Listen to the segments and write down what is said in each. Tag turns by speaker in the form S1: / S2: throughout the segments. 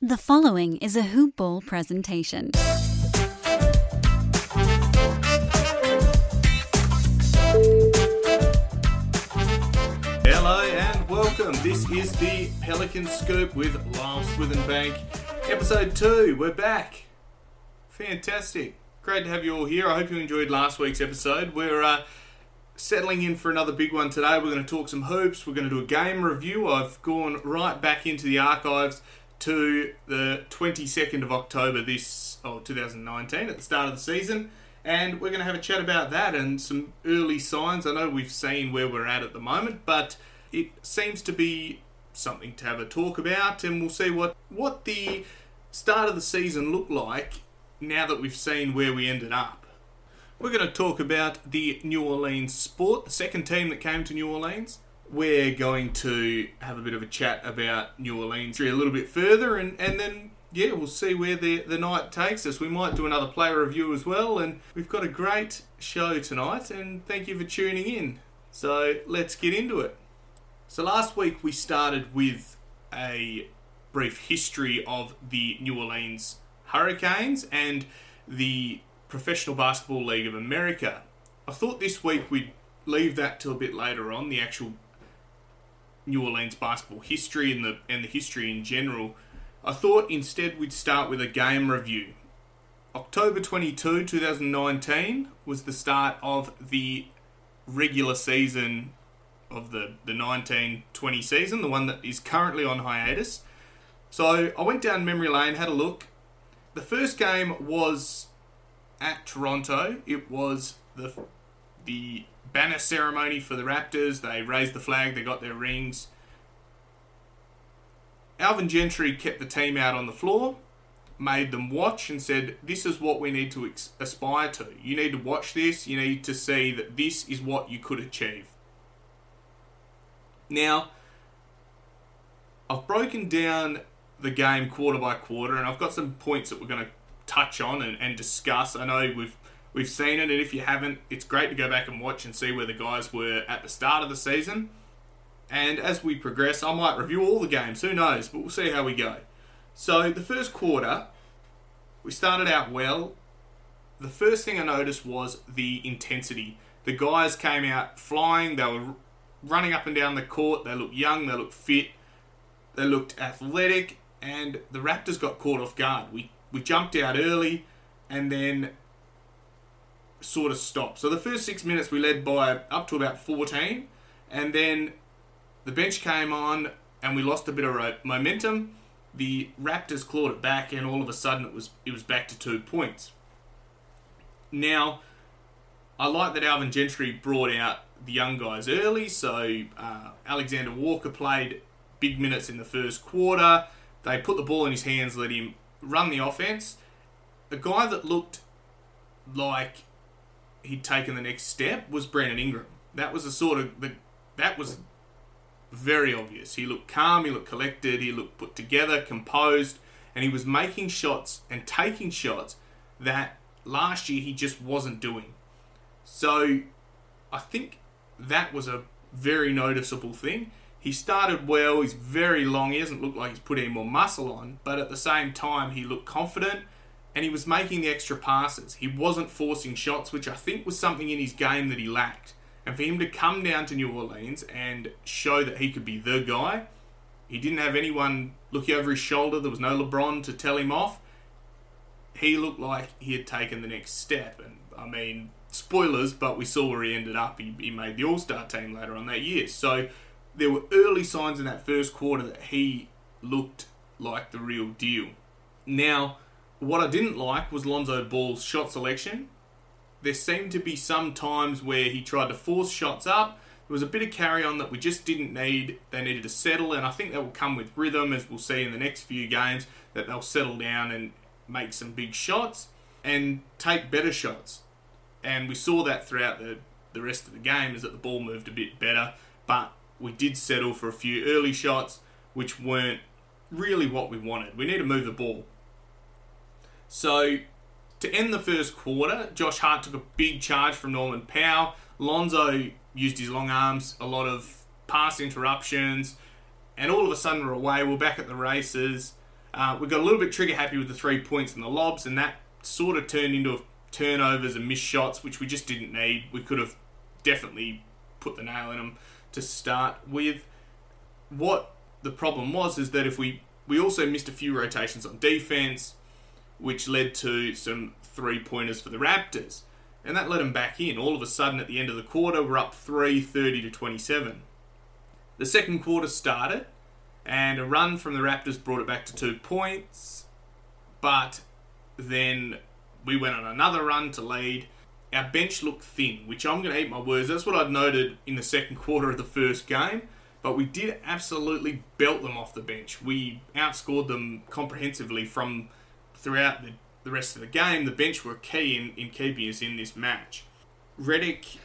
S1: The following is a Hoop Ball presentation.
S2: Hello and welcome. This is the Pelican Scoop with Lyle Swithenbank. Episode 2. We're back. Fantastic. Great to have you all here. I hope you enjoyed last week's episode. We're uh, settling in for another big one today. We're going to talk some hoops. We're going to do a game review. I've gone right back into the archives to the 22nd of October this oh 2019 at the start of the season and we're going to have a chat about that and some early signs. I know we've seen where we're at at the moment, but it seems to be something to have a talk about and we'll see what what the start of the season looked like now that we've seen where we ended up. We're going to talk about the New Orleans Sport, the second team that came to New Orleans we're going to have a bit of a chat about New Orleans a little bit further, and, and then yeah, we'll see where the the night takes us. We might do another player review as well, and we've got a great show tonight. And thank you for tuning in. So let's get into it. So last week we started with a brief history of the New Orleans Hurricanes and the Professional Basketball League of America. I thought this week we'd leave that till a bit later on, the actual New Orleans basketball history and the and the history in general, I thought instead we'd start with a game review. October 22, 2019 was the start of the regular season of the, the 1920 season, the one that is currently on hiatus. So I went down memory lane, had a look. The first game was at Toronto. It was the the banner ceremony for the Raptors. They raised the flag, they got their rings. Alvin Gentry kept the team out on the floor, made them watch, and said, This is what we need to aspire to. You need to watch this, you need to see that this is what you could achieve. Now, I've broken down the game quarter by quarter, and I've got some points that we're going to touch on and, and discuss. I know we've we've seen it, and if you haven't, it's great to go back and watch and see where the guys were at the start of the season. And as we progress, I might review all the games. Who knows? But we'll see how we go. So the first quarter, we started out well. The first thing I noticed was the intensity. The guys came out flying. They were running up and down the court. They looked young. They looked fit. They looked athletic. And the Raptors got caught off guard. We we jumped out early, and then sort of stopped. So the first six minutes we led by up to about 14, and then the bench came on and we lost a bit of momentum. The Raptors clawed it back, and all of a sudden it was it was back to two points. Now, I like that Alvin Gentry brought out the young guys early. So uh, Alexander Walker played big minutes in the first quarter. They put the ball in his hands, let him run the offense. A guy that looked like he'd taken the next step was Brandon Ingram. That was the sort of the that was very obvious. He looked calm, he looked collected, he looked put together, composed, and he was making shots and taking shots that last year he just wasn't doing. So I think that was a very noticeable thing. He started well, he's very long, he doesn't look like he's put any more muscle on, but at the same time, he looked confident and he was making the extra passes. He wasn't forcing shots, which I think was something in his game that he lacked. And for him to come down to New Orleans and show that he could be the guy, he didn't have anyone looking over his shoulder. There was no LeBron to tell him off. He looked like he had taken the next step. And I mean, spoilers, but we saw where he ended up. He, he made the All Star team later on that year. So there were early signs in that first quarter that he looked like the real deal. Now, what I didn't like was Lonzo Ball's shot selection there seemed to be some times where he tried to force shots up. There was a bit of carry on that we just didn't need. They needed to settle, and I think that will come with rhythm, as we'll see in the next few games, that they'll settle down and make some big shots and take better shots. And we saw that throughout the, the rest of the game, is that the ball moved a bit better, but we did settle for a few early shots, which weren't really what we wanted. We need to move the ball. So to end the first quarter, Josh Hart took a big charge from Norman Powell. Lonzo used his long arms, a lot of pass interruptions, and all of a sudden we're away. We're back at the races. Uh, we got a little bit trigger happy with the three points and the lobs, and that sort of turned into turnovers and missed shots, which we just didn't need. We could have definitely put the nail in them to start with. What the problem was is that if we we also missed a few rotations on defense which led to some three pointers for the Raptors. And that let them back in. All of a sudden, at the end of the quarter, we're up 3 30 to 27. The second quarter started, and a run from the Raptors brought it back to two points. But then we went on another run to lead. Our bench looked thin, which I'm going to eat my words. That's what I'd noted in the second quarter of the first game. But we did absolutely belt them off the bench. We outscored them comprehensively from throughout the, the rest of the game, the bench were key in, in keeping us in this match. Redick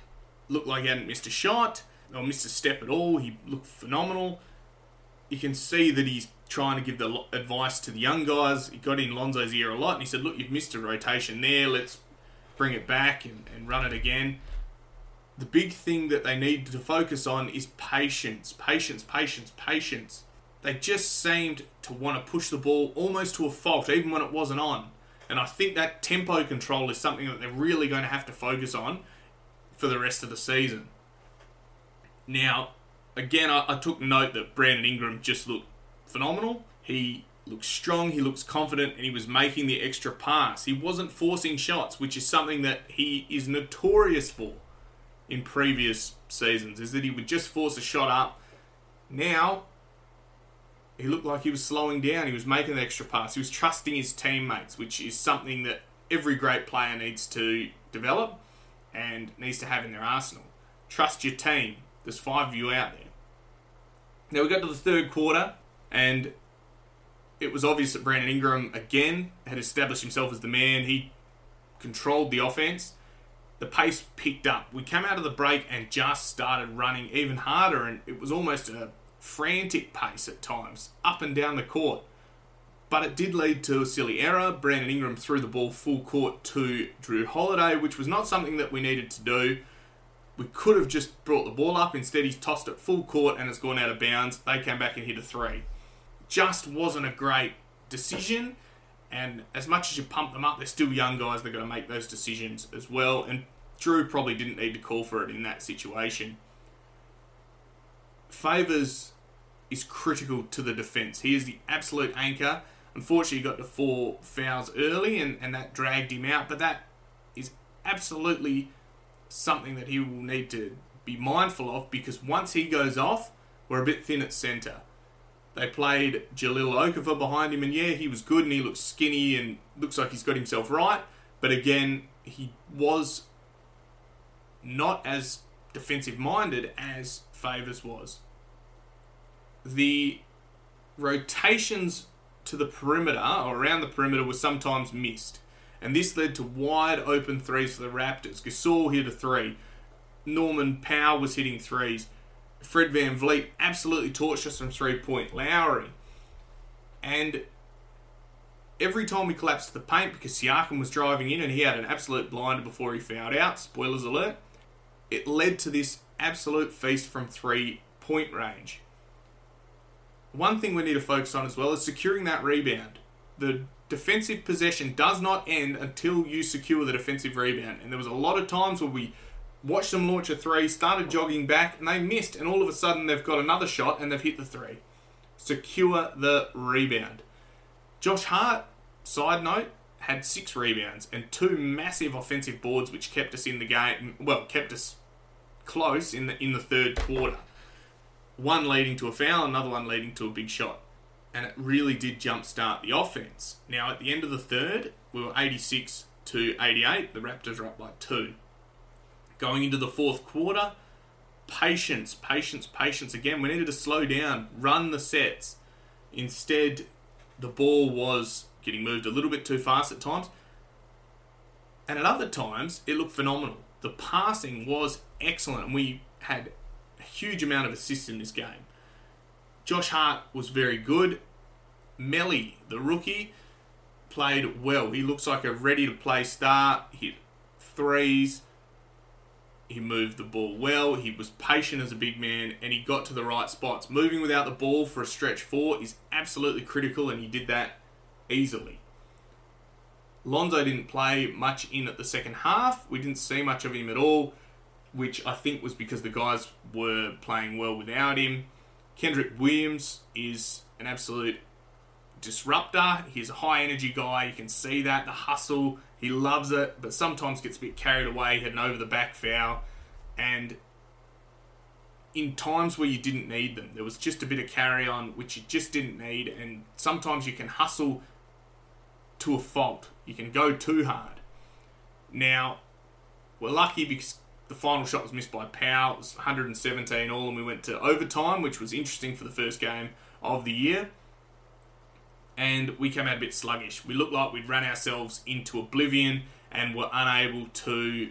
S2: looked like he hadn't missed a shot or missed a step at all. He looked phenomenal. You can see that he's trying to give the advice to the young guys. He got in Lonzo's ear a lot and he said, Look, you've missed a rotation there. Let's bring it back and, and run it again. The big thing that they need to focus on is patience. Patience, patience, patience they just seemed to want to push the ball almost to a fault, even when it wasn't on. And I think that tempo control is something that they're really going to have to focus on for the rest of the season. Now, again, I, I took note that Brandon Ingram just looked phenomenal. He looks strong, he looks confident, and he was making the extra pass. He wasn't forcing shots, which is something that he is notorious for in previous seasons, is that he would just force a shot up. Now, he looked like he was slowing down. He was making the extra pass. He was trusting his teammates, which is something that every great player needs to develop and needs to have in their arsenal. Trust your team. There's five of you out there. Now we got to the third quarter, and it was obvious that Brandon Ingram again had established himself as the man. He controlled the offense. The pace picked up. We came out of the break and just started running even harder, and it was almost a frantic pace at times, up and down the court. But it did lead to a silly error. Brandon Ingram threw the ball full court to Jrue Holiday, which was not something that we needed to do. We could have just brought the ball up. Instead, he's tossed it full court and it's gone out of bounds. They came back and hit a three. Just wasn't a great decision. And as much as you pump them up, they're still young guys. They're going to make those decisions as well. And Jrue probably didn't need to call for it in that situation. Favors is critical to the defence. He is the absolute anchor. Unfortunately, he got the four fouls early and, and that dragged him out, but that is absolutely something that he will need to be mindful of because once he goes off, we're a bit thin at centre. They played Jahlil Okafor behind him, and yeah, he was good and he looks skinny and looks like he's got himself right. But again, he was not as defensive minded as Favors was the rotations to the perimeter or around the perimeter were sometimes missed. And this led to wide open threes for the Raptors. Gasol hit a three. Norman Powell was hitting threes. Fred VanVleet absolutely torched us from three point. Lowry. And every time we collapsed the paint because Siakam was driving in and he had an absolute blinder before he fouled out, spoilers alert, it led to this absolute feast from three point range. One thing we need to focus on as well is securing that rebound. The defensive possession does not end until you secure the defensive rebound. And there was a lot of times where we watched them launch a three, started jogging back, and they missed, and all of a sudden they've got another shot and they've hit the three. Secure the rebound. Josh Hart, side note, had six rebounds and two massive offensive boards, which kept us in the game. Well, kept us close in the in the third quarter. One leading to a foul, another one leading to a big shot, and it really did jumpstart the offense. Now at the end of the third, we were 86 to 88. The Raptors are up by two. Going into the fourth quarter, patience, patience, patience. Again, we needed to slow down, run the sets. Instead, the ball was getting moved a little bit too fast at times. And at other times, it looked phenomenal. The passing was excellent, and we had a huge amount of assists in this game. Josh Hart was very good. Melli, the rookie, played well. He looks like a ready to play star, He hit threes. He moved the ball well. He was patient as a big man and he got to the right spots. Moving without the ball for a stretch four is absolutely critical, and he did that easily. Lonzo didn't play much in at the second half. We didn't see much of him at all, which I think was because the guys were playing well without him. Kenrich Williams is an absolute disruptor. He's a high energy guy. You can see that the hustle. He loves it, but sometimes gets a bit carried away, had an over the back foul, and in times where you didn't need them, there was just a bit of carry on which you just didn't need, and sometimes you can hustle to a fault. You can go too hard. Now, we're lucky because the final shot was missed by Powell. It was 117 all, and we went to overtime, which was interesting for the first game of the year. And we came out a bit sluggish. We looked like we'd run ourselves into oblivion and were unable to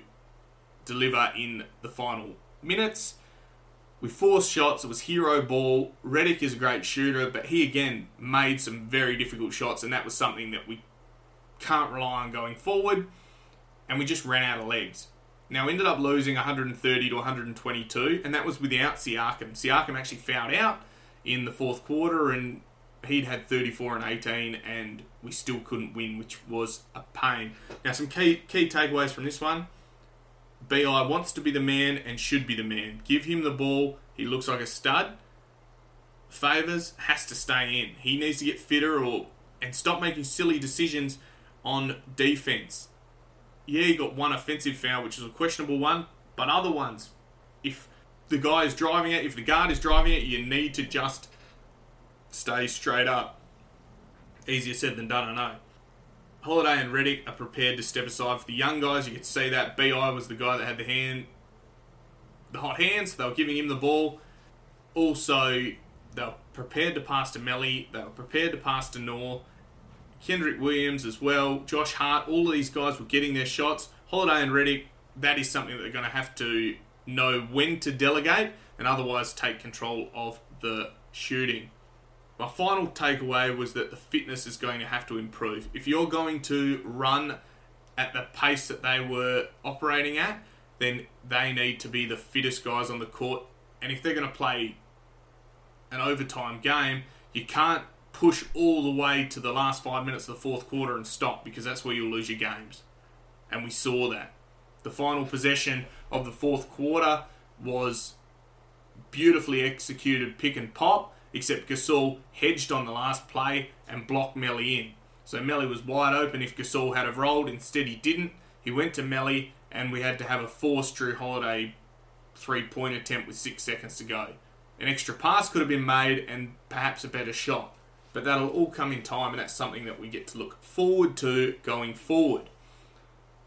S2: deliver in the final minutes. We forced shots. It was hero ball. Redick is a great shooter, but he again made some very difficult shots, and that was something that we can't rely on going forward. And we just ran out of legs. Now we ended up losing 130 to 122, and that was without Siakam. Siakam actually fouled out in the fourth quarter, and he'd had 34 and 18, and we still couldn't win, which was a pain. Now some key key takeaways from this one. BI wants to be the man and should be the man. Give him the ball. He looks like a stud. Favors has to stay in. He needs to get fitter or and stop making silly decisions on defense. Yeah, he got one offensive foul, which is a questionable one, but other ones, if the guy is driving it, if the guard is driving it, you need to just stay straight up. Easier said than done, I know. Holiday and Redick are prepared to step aside for the young guys. You could see that BI was the guy that had the hand, the hot hands. They were giving him the ball. Also, they were prepared to pass to Melli. They were prepared to pass to Noor. Kenrich Williams as well. Josh Hart. All of these guys were getting their shots. Holiday and Redick, That is something that they're going to have to know when to delegate and otherwise take control of the shooting. My final takeaway was that the fitness is going to have to improve. If you're going to run at the pace that they were operating at, then they need to be the fittest guys on the court. And if they're going to play an overtime game, you can't push all the way to the last five minutes of the fourth quarter and stop because that's where you'll lose your games. And we saw that. The final possession of the fourth quarter was beautifully executed pick and pop except Gasol hedged on the last play and blocked Melli in. So Melli was wide open if Gasol had have rolled. Instead, he didn't. He went to Melli, and we had to have a forced Jrue Holiday three-point attempt with six seconds to go. An extra pass could have been made, and perhaps a better shot. But that'll all come in time, and that's something that we get to look forward to going forward.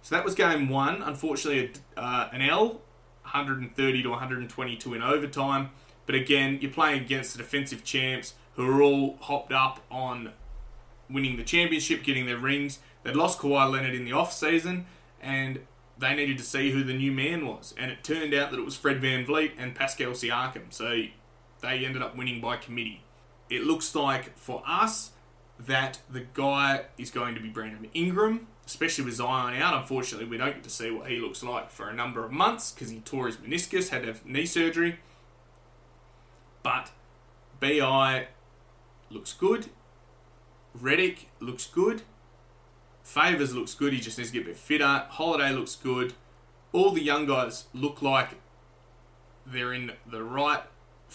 S2: So that was game one. Unfortunately, uh, an L, 130 to 122 in overtime. But again, you're playing against the defensive champs who are all hopped up on winning the championship, getting their rings. They'd lost Kawhi Leonard in the off season, and they needed to see who the new man was, and it turned out that it was Fred VanVleet and Pascal Siakam. So they ended up winning by committee. It looks like for us that the guy is going to be Brandon Ingram, especially with Zion out. Unfortunately, we don't get to see what he looks like for a number of months because he tore his meniscus, had to have knee surgery. But BI looks good. Redick looks good. Favors looks good. He just needs to get a bit fitter. Holiday looks good. All the young guys look like they're in the right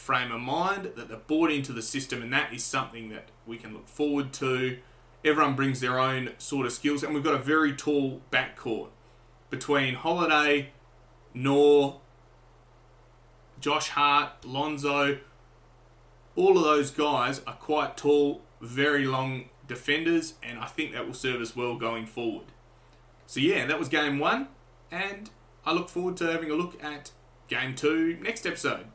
S2: frame of mind, that they're bought into the system, and that is something that we can look forward to. Everyone brings their own sort of skills, and we've got a very tall backcourt between Holiday, Nor, Josh Hart, Lonzo. All of those guys are quite tall, very long defenders, and I think that will serve us well going forward. So, yeah, that was game one, and I look forward to having a look at game two next episode.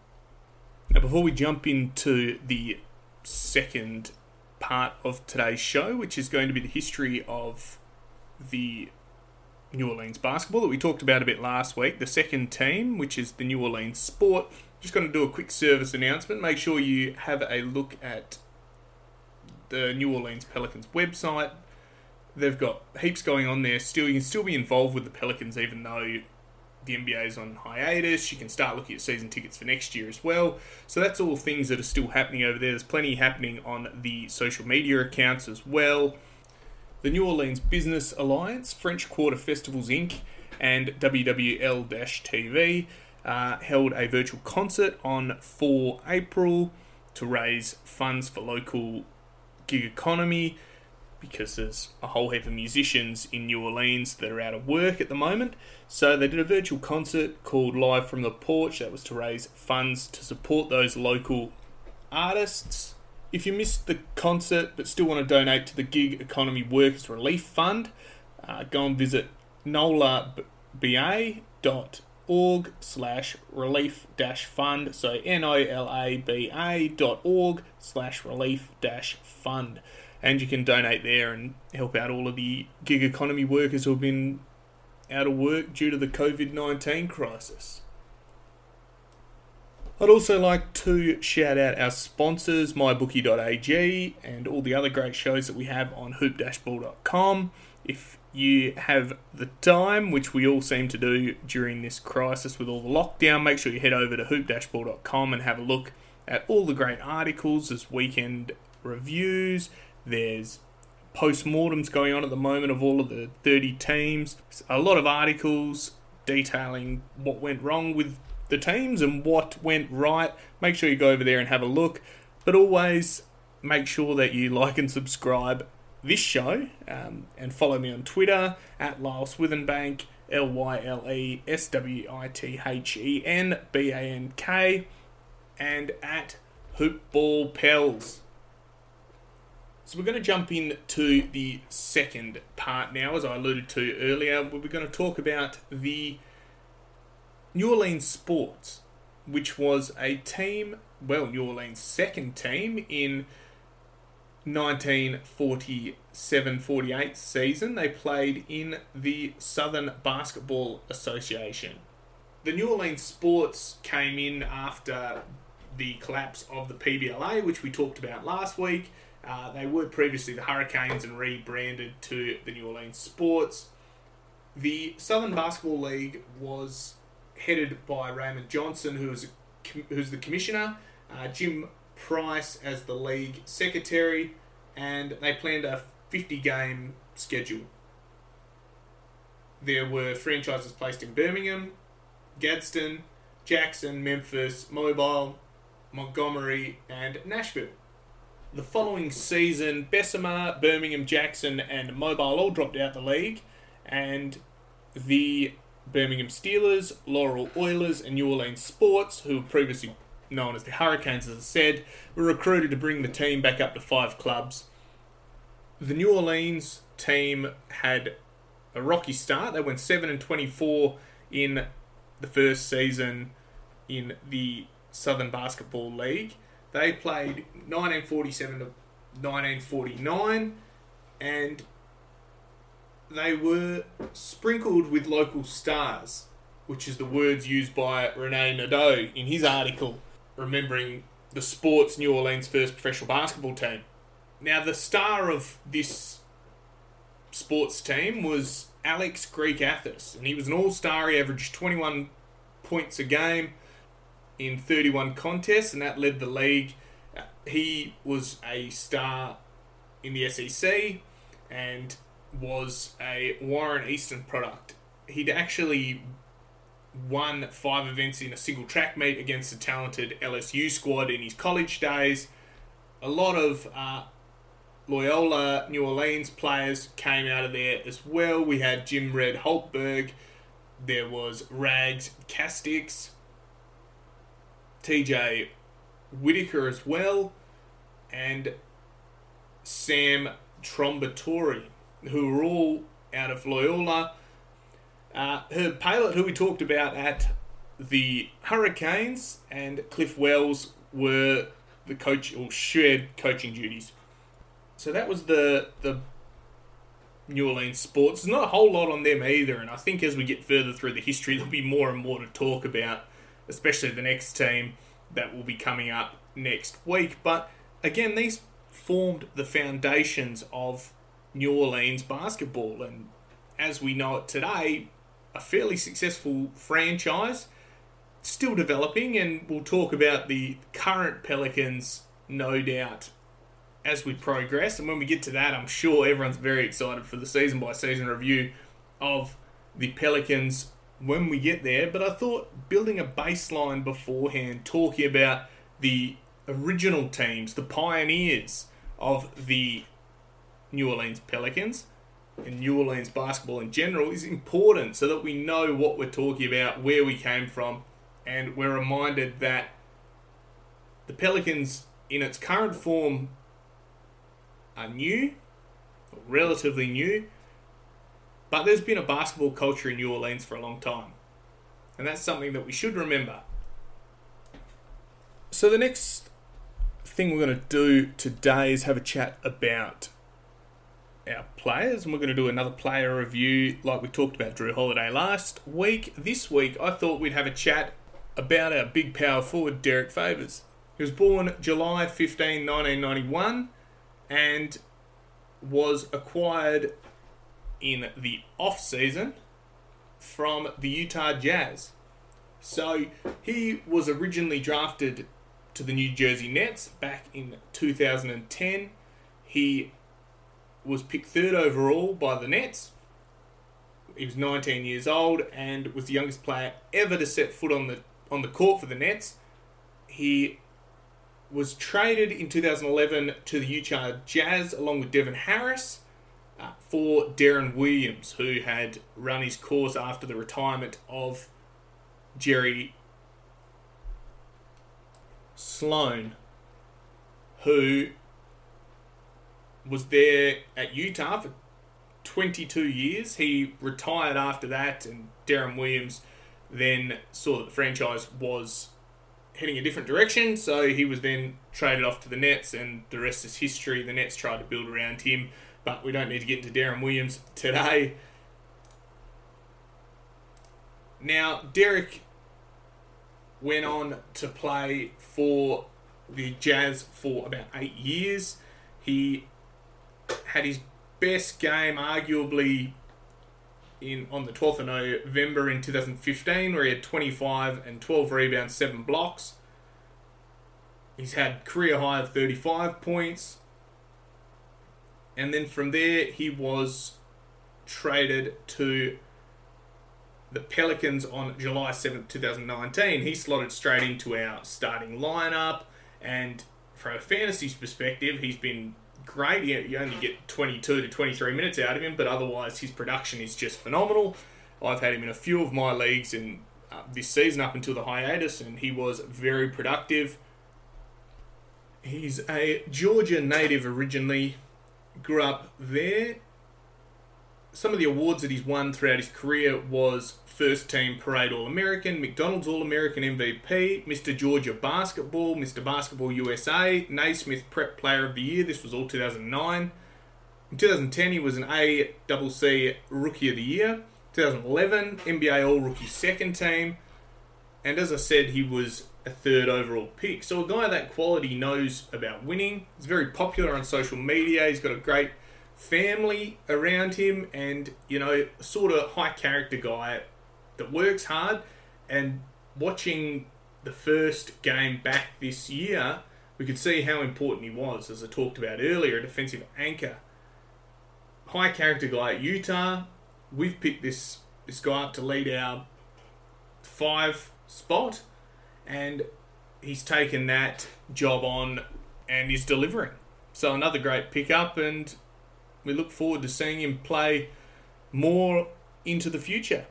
S2: Now, before we jump into the second part of today's show, which is going to be the history of the New Orleans basketball that we talked about a bit last week, the second team, which is the New Orleans Sport. Just going to do a quick service announcement. Make sure you have a look at the New Orleans Pelicans website. They've got heaps going on there. Still, you can still be involved with the Pelicans, even though the NBA is on hiatus. You can start looking at season tickets for next year as well. So that's all things that are still happening over there. There's plenty happening on the social media accounts as well. The New Orleans Business Alliance, French Quarter Festivals Inc., and WWL TV uh, held a virtual concert on 4 April to raise funds for local gig economy because there's a whole heap of musicians in New Orleans that are out of work at the moment. So they did a virtual concert called Live from the Porch that was to raise funds to support those local artists. If you missed the concert but still want to donate to the Gig Economy Workers Relief Fund, uh, go and visit nolaba.org slash relief dash fund. So N-O-L-A-B-A dot org slash relief dash fund and you can donate there and help out all of the gig economy workers who have been out of work due to the COVID 19 crisis. I'd also like to shout out our sponsors, mybookie.ag, and all the other great shows that we have on hoop-ball.com. If you have the time, which we all seem to do during this crisis with all the lockdown, make sure you head over to hoop-ball.com and have a look at all the great articles, as weekend reviews, there's post-mortems going on at the moment of all of the 30 teams. A lot of articles detailing what went wrong with the teams and what went right. Make sure you go over there and have a look. But always make sure that you like and subscribe this show um, and follow me on Twitter at Lyle Swithenbank, L Y L E S W I T H E N B A N K, and at Hoopball Pels. So we're going to jump in to the second part now, as I alluded to earlier. We're going to talk about the New Orleans Sports, which was a team, well, New Orleans' second team in 1947-48 season. They played in the Southern Basketball Association. The New Orleans Sports came in after the collapse of the PBLA, which we talked about last week. Uh, they were previously the Hurricanes and rebranded to the New Orleans Sports. The Southern Basketball League was headed by Raymond Johnson, who was who's the commissioner, uh, Jim Price as the league secretary, and they planned a 50 game schedule. There were franchises placed in Birmingham, Gadsden, Jackson, Memphis, Mobile, Montgomery, and Nashville. The following season, Bessemer, Birmingham, Jackson, and Mobile all dropped out the league, and the Birmingham Steelers, Laurel Oilers, and New Orleans Sports, who were previously known as the Hurricanes, as I said, were recruited to bring the team back up to five clubs. The New Orleans team had a rocky start. They went 7 and 24 in the first season in the Southern Basketball League. They played 1947 to 1949, and they were sprinkled with local stars, which is the words used by Rene Nadeau in his article, remembering the sports New Orleans' first professional basketball team. Now, the star of this sports team was Alex Greek Athos, and he was an all star. He averaged 21 points a game in 31 contests, and that led the league. He was a star in the SEC and was a Warren Easton product. He'd actually won five events in a single track meet against the talented LSU squad in his college days. A lot of uh, Loyola New Orleans players came out of there as well. We had Jim Red Holtberg, there was Rags Castix, TJ Whitaker as well, and Sam Trombatori, who were all out of Loyola. Uh, Herb Paylett, who we talked about at the Hurricanes, and Cliff Wells were the coach or shared coaching duties. So that was the the New Orleans sports. There's not a whole lot on them either, and I think as we get further through the history, there'll be more and more to talk about, especially the next team that will be coming up next week. But again, these formed the foundations of New Orleans basketball, and as we know it today, a fairly successful franchise, still developing, and we'll talk about the current Pelicans, no doubt, as we progress. And when we get to that, I'm sure everyone's very excited for the season by season review of the Pelicans when we get there. But I thought building a baseline beforehand, talking about the original teams, the pioneers of the New Orleans Pelicans and New Orleans basketball in general is important so that we know what we're talking about, where we came from, and we're reminded that the Pelicans, in its current form, are new, relatively new, but there's been a basketball culture in New Orleans for a long time. And that's something that we should remember. So, the next thing we're going to do today is have a chat about our players, and we're going to do another player review like we talked about Jrue Holiday last week. This week, I thought we'd have a chat about our big power forward, Derrick Favors. He was born July 15, 1991 and was acquired in the off season from the Utah Jazz. So he was originally drafted to the New Jersey Nets back in 2010. He was picked third overall by the Nets. He was 19 years old and was the youngest player ever to set foot on the on the court for the Nets. He was traded in 2011 to the Utah Jazz along with Devin Harris for Deron Williams, who had run his course after the retirement of Jerry Sloan, who was there at Utah for 22 years. He retired after that, and Darren Williams then saw that the franchise was heading a different direction. So he was then traded off to the Nets, and the rest is history. The Nets tried to build around him, but we don't need to get into Darren Williams today. Now, Derrick went on to play for the Jazz for about eight years. He had his best game, arguably, in on the 12th of November in 2015, where he had 25 and 12 rebounds, 7 blocks. He's had career high of 35 points. And then from there, he was traded to the Pelicans on July 7th, 2019. He slotted straight into our starting lineup. And from a fantasy perspective, he's been great. You only get 22 to 23 minutes out of him, but otherwise his production is just phenomenal. I've had him in a few of my leagues in uh, this season up until the hiatus, and he was very productive. He's a Georgia native originally, grew up there. Some of the awards that he's won throughout his career was First Team Parade All American, McDonald's All American MVP, Mr. Georgia Basketball, Mr. Basketball USA, Naismith Prep Player of the Year. This was all 2009. In 2010, he was an ACC Rookie of the Year. 2011, NBA All Rookie Second Team. And as I said, he was a third overall pick. So a guy of that quality knows about winning. He's very popular on social media. He's got a great family around him, and you know, sort of high character guy that works hard. And watching the first game back this year, we could see how important he was, as I talked about earlier, a defensive anchor. High character guy at Utah. We've picked this this guy up to lead our five spot, and he's taken that job on and is delivering. So another great pickup, and we look forward to seeing him play more into the future.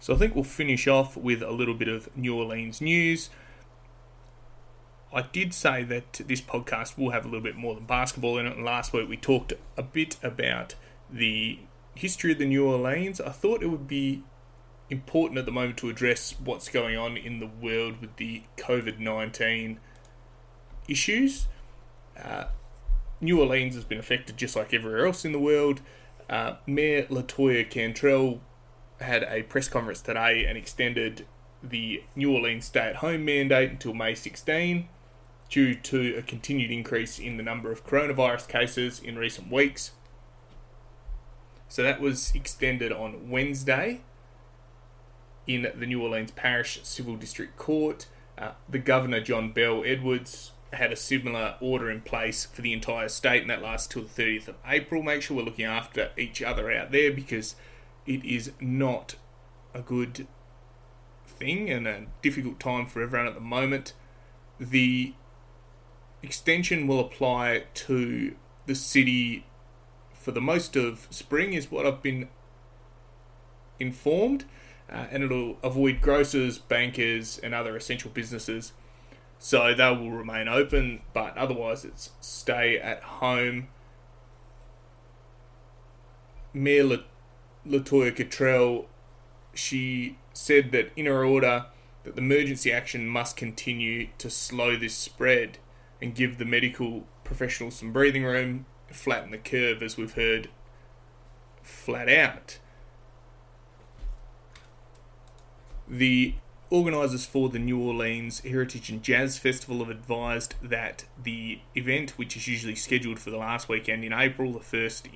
S2: So I think we'll finish off with a little bit of New Orleans news. I did say that this podcast will have a little bit more than basketball in it. And last week we talked a bit about the history of the New Orleans. I thought it would be important at the moment to address what's going on in the world with the COVID 19 issues. Uh, New Orleans has been affected just like everywhere else in the world. Uh, Mayor Latoya Cantrell had a press conference today and extended the New Orleans stay at home mandate until May 16 due to a continued increase in the number of coronavirus cases in recent weeks. So that was extended on Wednesday in the New Orleans Parish Civil District Court. Uh, the Governor, John Bell Edwards, had a similar order in place for the entire state, and that lasts till the 30th of April. Make sure we're looking after each other out there because it is not a good thing and a difficult time for everyone at the moment. The extension will apply to the city for the most of spring, is what I've been informed, uh, and it'll avoid grocers, bankers, and other essential businesses. So they will remain open, but otherwise it's stay at home. Mayor Latoya Cantrell, she said that in her order that the emergency action must continue to slow this spread and give the medical professionals some breathing room, flatten the curve, as we've heard flat out. The organisers for the New Orleans Heritage and Jazz Festival have advised that the event, which is usually scheduled for the last weekend in April, the first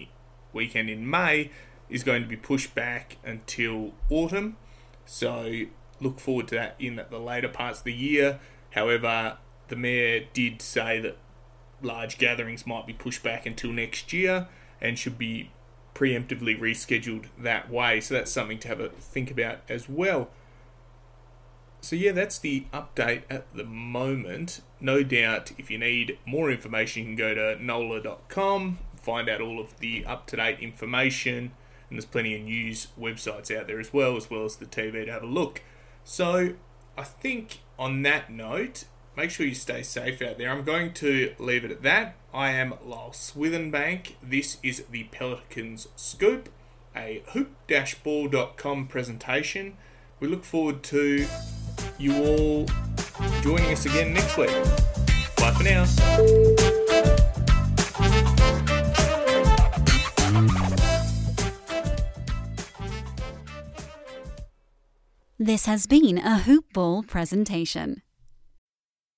S2: weekend in May, is going to be pushed back until autumn. So look forward to that in the later parts of the year. However, the mayor did say that large gatherings might be pushed back until next year and should be preemptively rescheduled that way. So that's something to have a think about as well. So, yeah, that's the update at the moment. No doubt, if you need more information, you can go to nola.com, find out all of the up to date information, and there's plenty of news websites out there as well, as well as the TV to have a look. So, I think on that note, make sure you stay safe out there. I'm going to leave it at that. I am Lyle Swithenbank. This is the Pelicans Scoop, a hoop-ball.com presentation. We look forward to you all joining us again next week. Bye for now.
S1: This has been a Hoop Ball presentation.